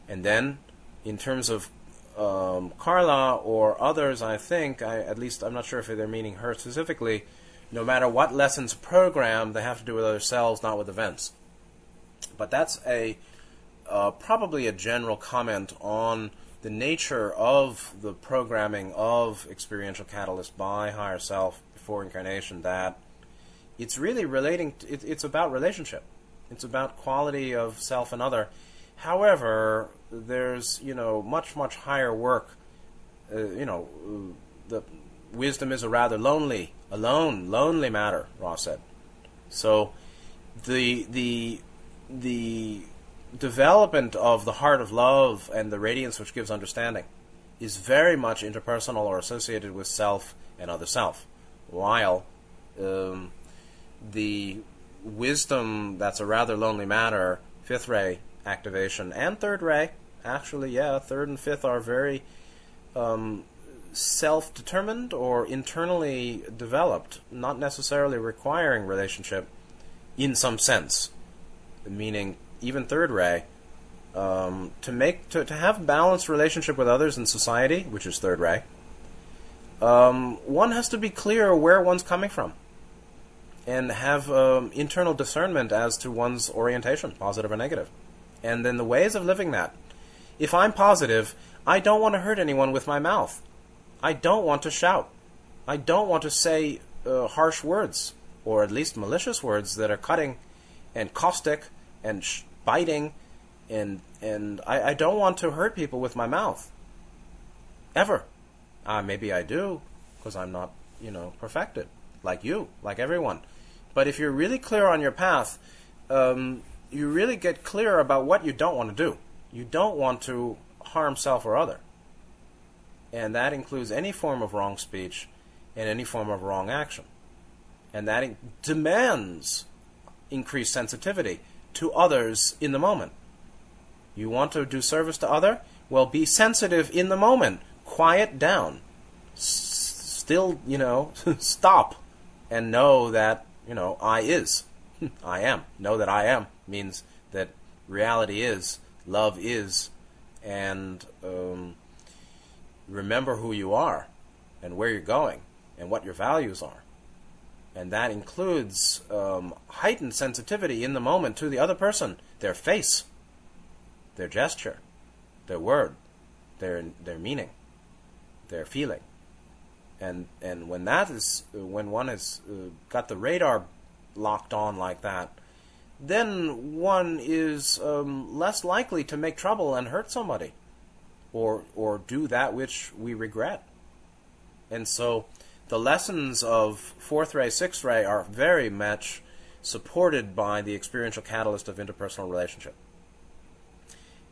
And then, in terms of um, Carla or others, I think, I, at least I'm not sure if they're meaning her specifically, no matter what lessons program, they have to do with other cells, not with events. But that's a uh, probably a general comment on the nature of the programming of experiential catalyst by higher self before incarnation. That it's really relating. To, it, it's about relationship. It's about quality of self and other. However, there's you know much much higher work. Uh, you know, the wisdom is a rather lonely, alone, lonely matter, Ra said. So the the the development of the heart of love and the radiance which gives understanding is very much interpersonal or associated with self and other self, while um, the wisdom that's a rather lonely matter, fifth ray activation and third ray, actually, yeah, third and fifth are very um, self determined or internally developed, not necessarily requiring relationship in some sense. Meaning, even third ray, um, to make to, to have balanced relationship with others in society, which is third ray, um, one has to be clear where one's coming from and have um, internal discernment as to one's orientation, positive or. And then the ways of living that. If I'm positive, I don't want to hurt anyone with my mouth. I don't want to shout. I don't want to say uh, harsh words, or at least malicious words that are cutting and caustic and sh- biting, and and I, I don't want to hurt people with my mouth. Ever. Uh, maybe I do, because I'm not, you know, perfected, like you, like everyone. But if you're really clear on your path, um, you really get clear about what you don't want to do. You don't want to harm self or other. And that includes any form of wrong speech and any form of wrong action. And that demands increased sensitivity to others in the moment. You want to do service to other? Well, be sensitive in the moment. Quiet down. S- still, you know, [laughs] stop and know that, you know, I is. [laughs] I am. Know that I am means that reality is, love is, and um, remember who you are and where you're going and what your values are. And that includes um, heightened sensitivity in the moment to the other person, their face, their gesture, their word, their their meaning, their feeling. And and when that is when one has uh, got the radar locked on like that, then one is um, less likely to make trouble and hurt somebody, or or do that which we regret. And so, the lessons of fourth ray, sixth ray are very much supported by the experiential catalyst of interpersonal relationship.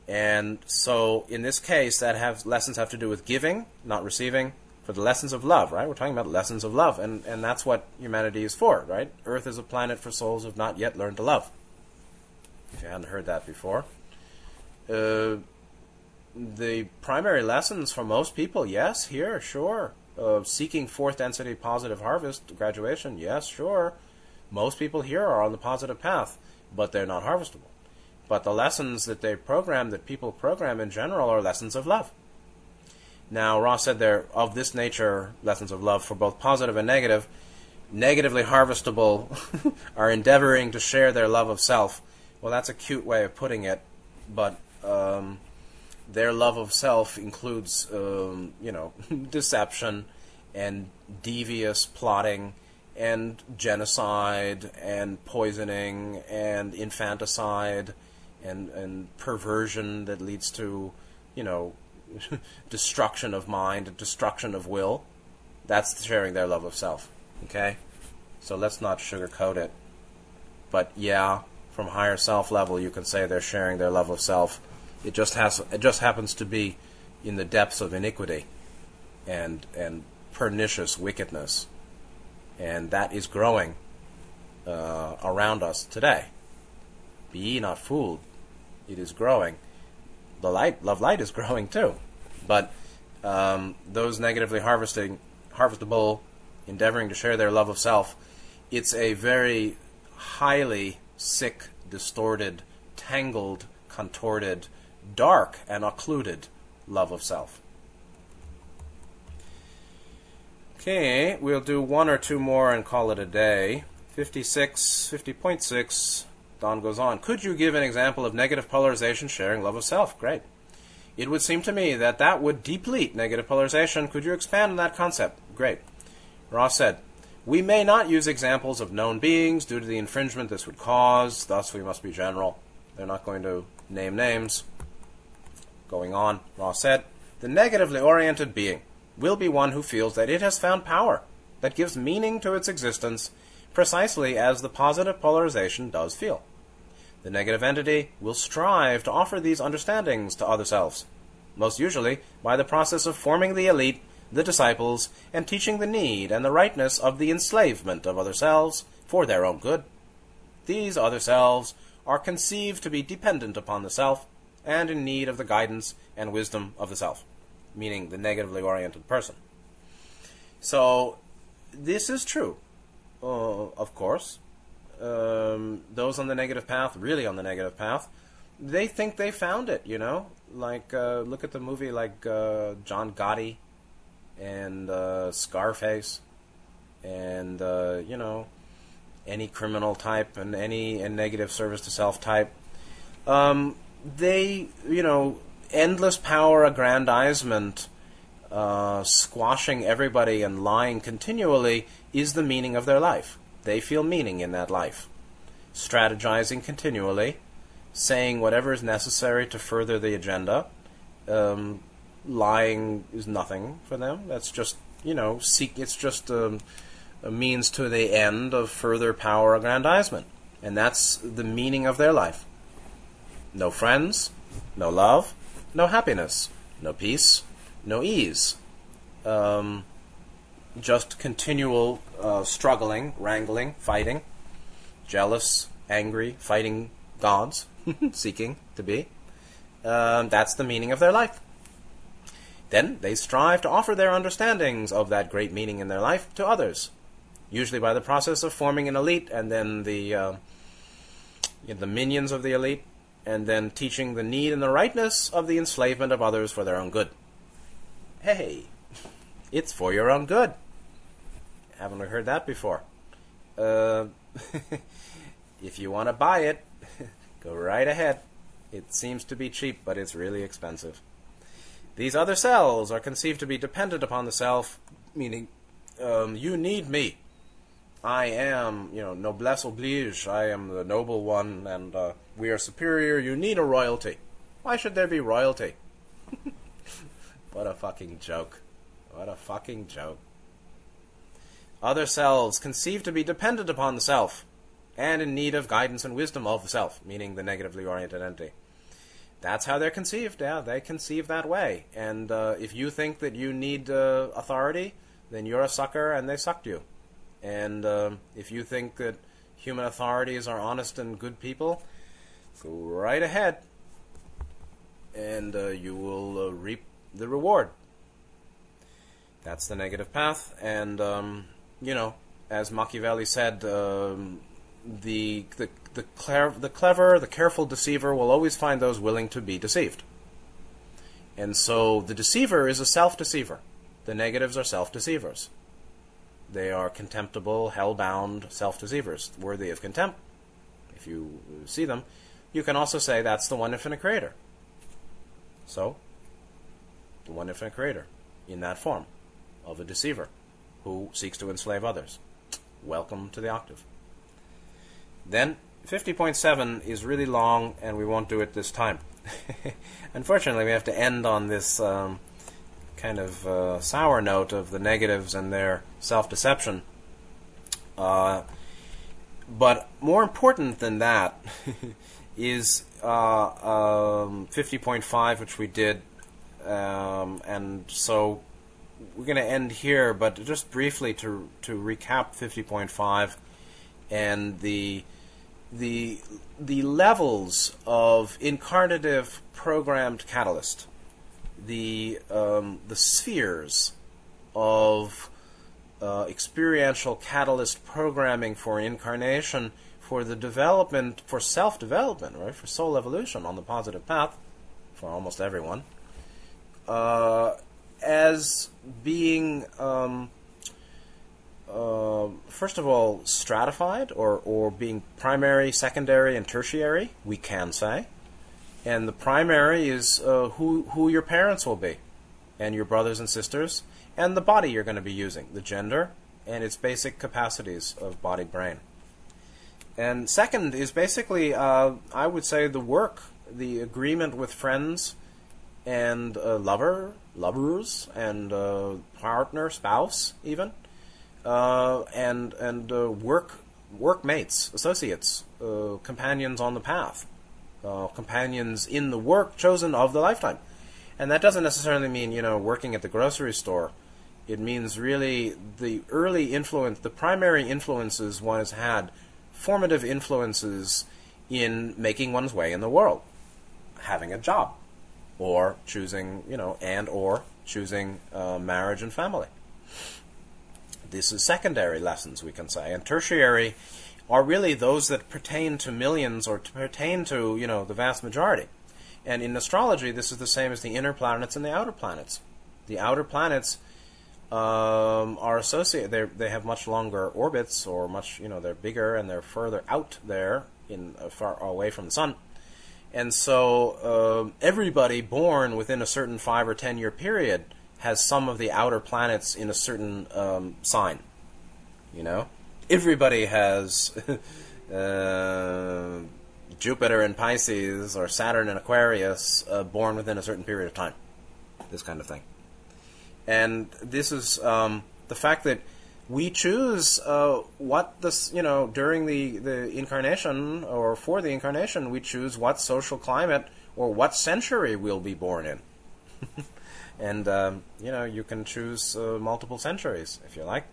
And so, in this case, that have lessons have to do with giving, not receiving, for the lessons of love, right? We're talking about lessons of love, and, and that's what humanity is for, right? Earth is a planet for souls who have not yet learned to love. If you hadn't heard that before. Uh, the primary lessons for most people, yes, here, sure. Uh, seeking fourth density positive harvest, graduation, yes, sure. Most people here are on the positive path, but they're not harvestable. But the lessons that they program, that people program in general, are lessons of love. Now, Ra said they're of this nature, lessons of love for both positive and negative. Negatively harvestable [laughs] are endeavoring to share their love of self. Well, that's a cute way of putting it, but um, their love of self includes, um, you know, [laughs] deception and devious plotting and genocide and poisoning and infanticide and, and perversion that leads to, you know, [laughs] destruction of mind, destruction of will. That's sharing their love of self. Okay? So let's not sugarcoat it. But yeah, from higher self level you can say they're sharing their love of self. It just has it just happens to be in the depths of iniquity and and pernicious wickedness. And that is growing uh, around us today. Be ye not fooled. It is growing the light, love light is [laughs] growing too. But um, those negatively harvesting, harvestable, endeavoring to share their love of self, it's a very highly sick, distorted, tangled, contorted, dark, and occluded love of self. Okay, we'll do one or two more and call it a day. 56, 50.6. Don goes on. Could you give an example of negative polarization sharing love of self? Great. It would seem to me that that would deplete negative polarization. Could you expand on that concept? Great. Ra said, We may not use examples of known beings due to the infringement this would cause, thus, we must be general. They're not going to name names. Going on, Ra said, The negatively oriented being will be one who feels that it has found power that gives meaning to its existence precisely as the positive polarization does feel. The negative entity will strive to offer these understandings to other selves, most usually by the process of forming the elite, the disciples, and teaching the need and the rightness of the enslavement of other selves for their own good. These other selves are conceived to be dependent upon the self and in need of the guidance and wisdom of the self, meaning the negatively oriented person. So, this is true, uh, of course, um, those on the negative path, really on the negative path, they think they found it. You know, like uh, look at the movie like uh, John Gotti and uh, Scarface, and uh, you know any criminal type and any and negative service to self type. Um, they, you know, endless power aggrandizement, uh, squashing everybody and lying continually is the meaning of their life. They feel meaning in that life. Strategizing continually, saying whatever is necessary to further the agenda. Um, lying is nothing for them. That's just, you know, seek. It's just a, a means to the end of further power aggrandizement. And that's the meaning of their life. No friends, no love, no happiness, no peace, no ease, um, just continual uh, struggling, wrangling, fighting, jealous, angry, fighting gods, [laughs] seeking to be. Um, that's the meaning of their life. Then they strive to offer their understandings of that great meaning in their life to others, usually by the process of forming an elite and then the uh, the minions of the elite, and then teaching the need and the rightness of the enslavement of others for their own good. Hey, it's for your own good. Haven't heard that before? Uh, [laughs] if you want to buy it, [laughs] go right ahead. It seems to be cheap, but it's really expensive. These other cells are conceived to be dependent upon the self, meaning um, you need me. I am, you know, noblesse oblige. I am the noble one, and uh, we are superior. You need a royalty. Why should there be royalty? [laughs] what a fucking joke. What a fucking joke. Other selves conceived to be dependent upon the self, and in need of guidance and wisdom of the self, meaning the negatively oriented entity. That's how they're conceived. Yeah, they conceive that way. And uh, if you think that you need uh, authority, then you're a sucker, and they sucked you. And um, if you think that human authorities are honest and good people, go right ahead, and uh, you will uh, reap the reward. That's the negative path, and um, you know, as Machiavelli said, um, the the the, the clever, the careful deceiver will always find those willing to be deceived. And so the deceiver is a self deceiver. The negatives are self deceivers. They are contemptible, hell bound self deceivers, worthy of contempt. If you see them, you can also say that's the one infinite creator. So, the one infinite creator in that form of a deceiver who seeks to enslave others. Welcome to the octave. Then 50.7 is really long, and we won't do it this time. [laughs] Unfortunately, we have to end on this um, kind of uh, sour note of the negatives and their self deception. Uh, but more important than that [laughs] is uh, um, 50.5, which we did. Um, and so we're going to end here, but just briefly to, to recap 50.5 and the the the levels of incarnative programmed catalyst, the um, the spheres of uh, experiential catalyst programming for incarnation for the development for self development, right? For soul evolution on the positive path for almost everyone, uh, as being um, uh, first of all, stratified or, or being primary, secondary, and tertiary, we can say. And the primary is uh, who, who your parents will be, and your brothers and sisters, and the body you're going to be using, the gender, and its basic capacities of body brain. And second is basically, uh, I would say, the work, the agreement with friends and lover, lovers, and uh, partner, spouse, even. Uh, and and uh, work workmates, associates, uh, companions on the path, uh, companions in the work chosen of the lifetime, and that doesn't necessarily mean you know working at the grocery store. It means really the early influence, the primary influences one has had, formative influences in making one's way in the world, having a job, or choosing you know and or choosing uh, marriage and family. This is secondary lessons, we can say. And tertiary are really those that pertain to millions or to pertain to, you know, the vast majority. And in astrology, this is the same as the inner planets and the outer planets. The outer planets um, are associated. They have much longer orbits, or much you know they're bigger and they're further out there in uh, far away from the sun. And so um, everybody born within a certain five or ten year period has some of the outer planets in a certain um, sign. You know, everybody has [laughs] uh, Jupiter in Pisces or Saturn in Aquarius uh, born within a certain period of time. This kind of thing, and this is um, the fact that we choose uh, what this you know during the the incarnation or for the incarnation we choose what social climate or what century we'll be born in [laughs] and um, you know you can choose uh, multiple centuries if you like.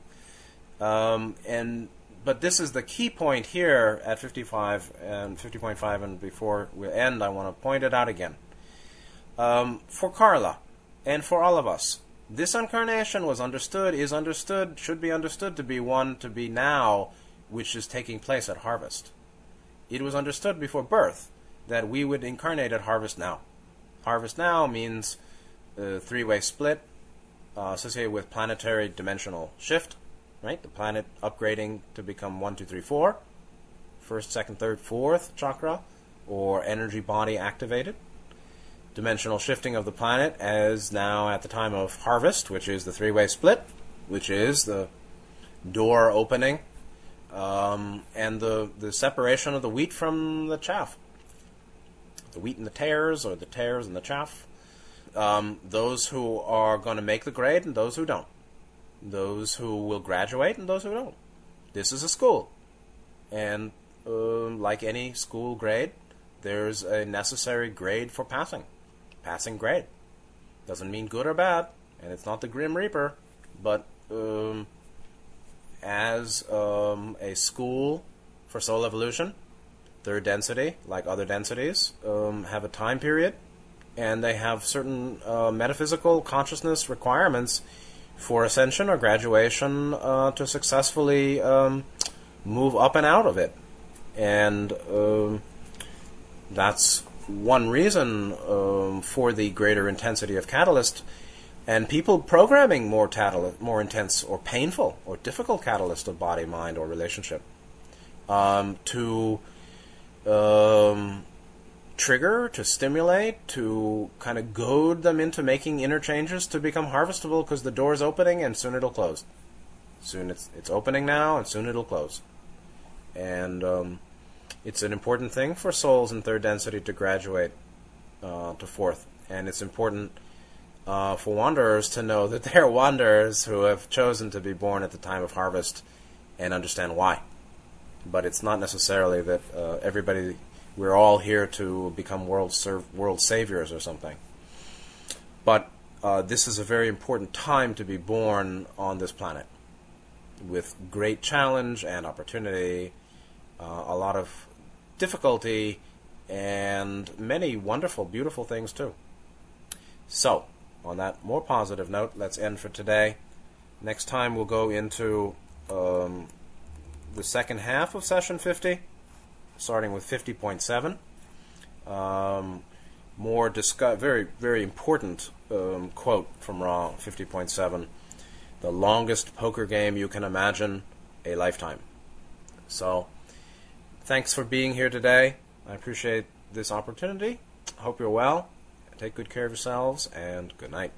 Um, and but this is the key point here at 55 and 50.5, and before we end, I want to point it out again. Um, for Carla, and for all of us, this incarnation was understood, is understood, should be understood to be one to be now, which is taking place at harvest. It was understood before birth that we would incarnate at harvest now. Harvest now means a three way split uh, associated with planetary dimensional shift, right? The planet upgrading to become one, two, three, four, first, second, third, fourth chakra, or energy body activated dimensional shifting of the planet as now at the time of harvest, which is the three way split, which is the door opening, um, and the, the separation of the wheat from the chaff. The wheat and the tares, or the tares and the chaff. Um, those who are going to make the grade and those who don't. Those who will graduate and those who don't. This is a school. And uh, like any school grade, there's a necessary grade for passing passing grade. Doesn't mean good or bad, and it's not the Grim Reaper, but um, as um, a school for soul evolution, their density, like other densities, um, have a time period, and they have certain uh, metaphysical consciousness requirements for ascension or graduation uh, to successfully um, move up and out of it. And um, that's one reason um, for the greater intensity of catalyst and people programming more catalyst, more intense or painful or difficult catalyst of body, mind, or relationship um, to um, trigger, to stimulate, to kind of goad them into making interchanges to become harvestable because the door's opening and soon it'll close. Soon it's it's opening now and soon it'll close. And um, it's an important thing for souls in third density to graduate uh, to fourth, and it's important uh, for wanderers to know that they're wanderers who have chosen to be born at the time of harvest and understand why. But it's not necessarily that uh, everybody we're all here to become world world saviors or something. But uh, this is a very important time to be born on this planet, with great challenge and opportunity, uh, a lot of difficulty, and many wonderful, beautiful things too. So, on that more positive note, let's end for today. Next time we'll go into um, the second half of session 50, starting with 50.7. Um, more discuss very very important um, quote from Ra 50.7. The longest poker game you can imagine, a lifetime. So Thanks for being here today. I appreciate this opportunity. Hope you're well. Take good care of yourselves, and good night.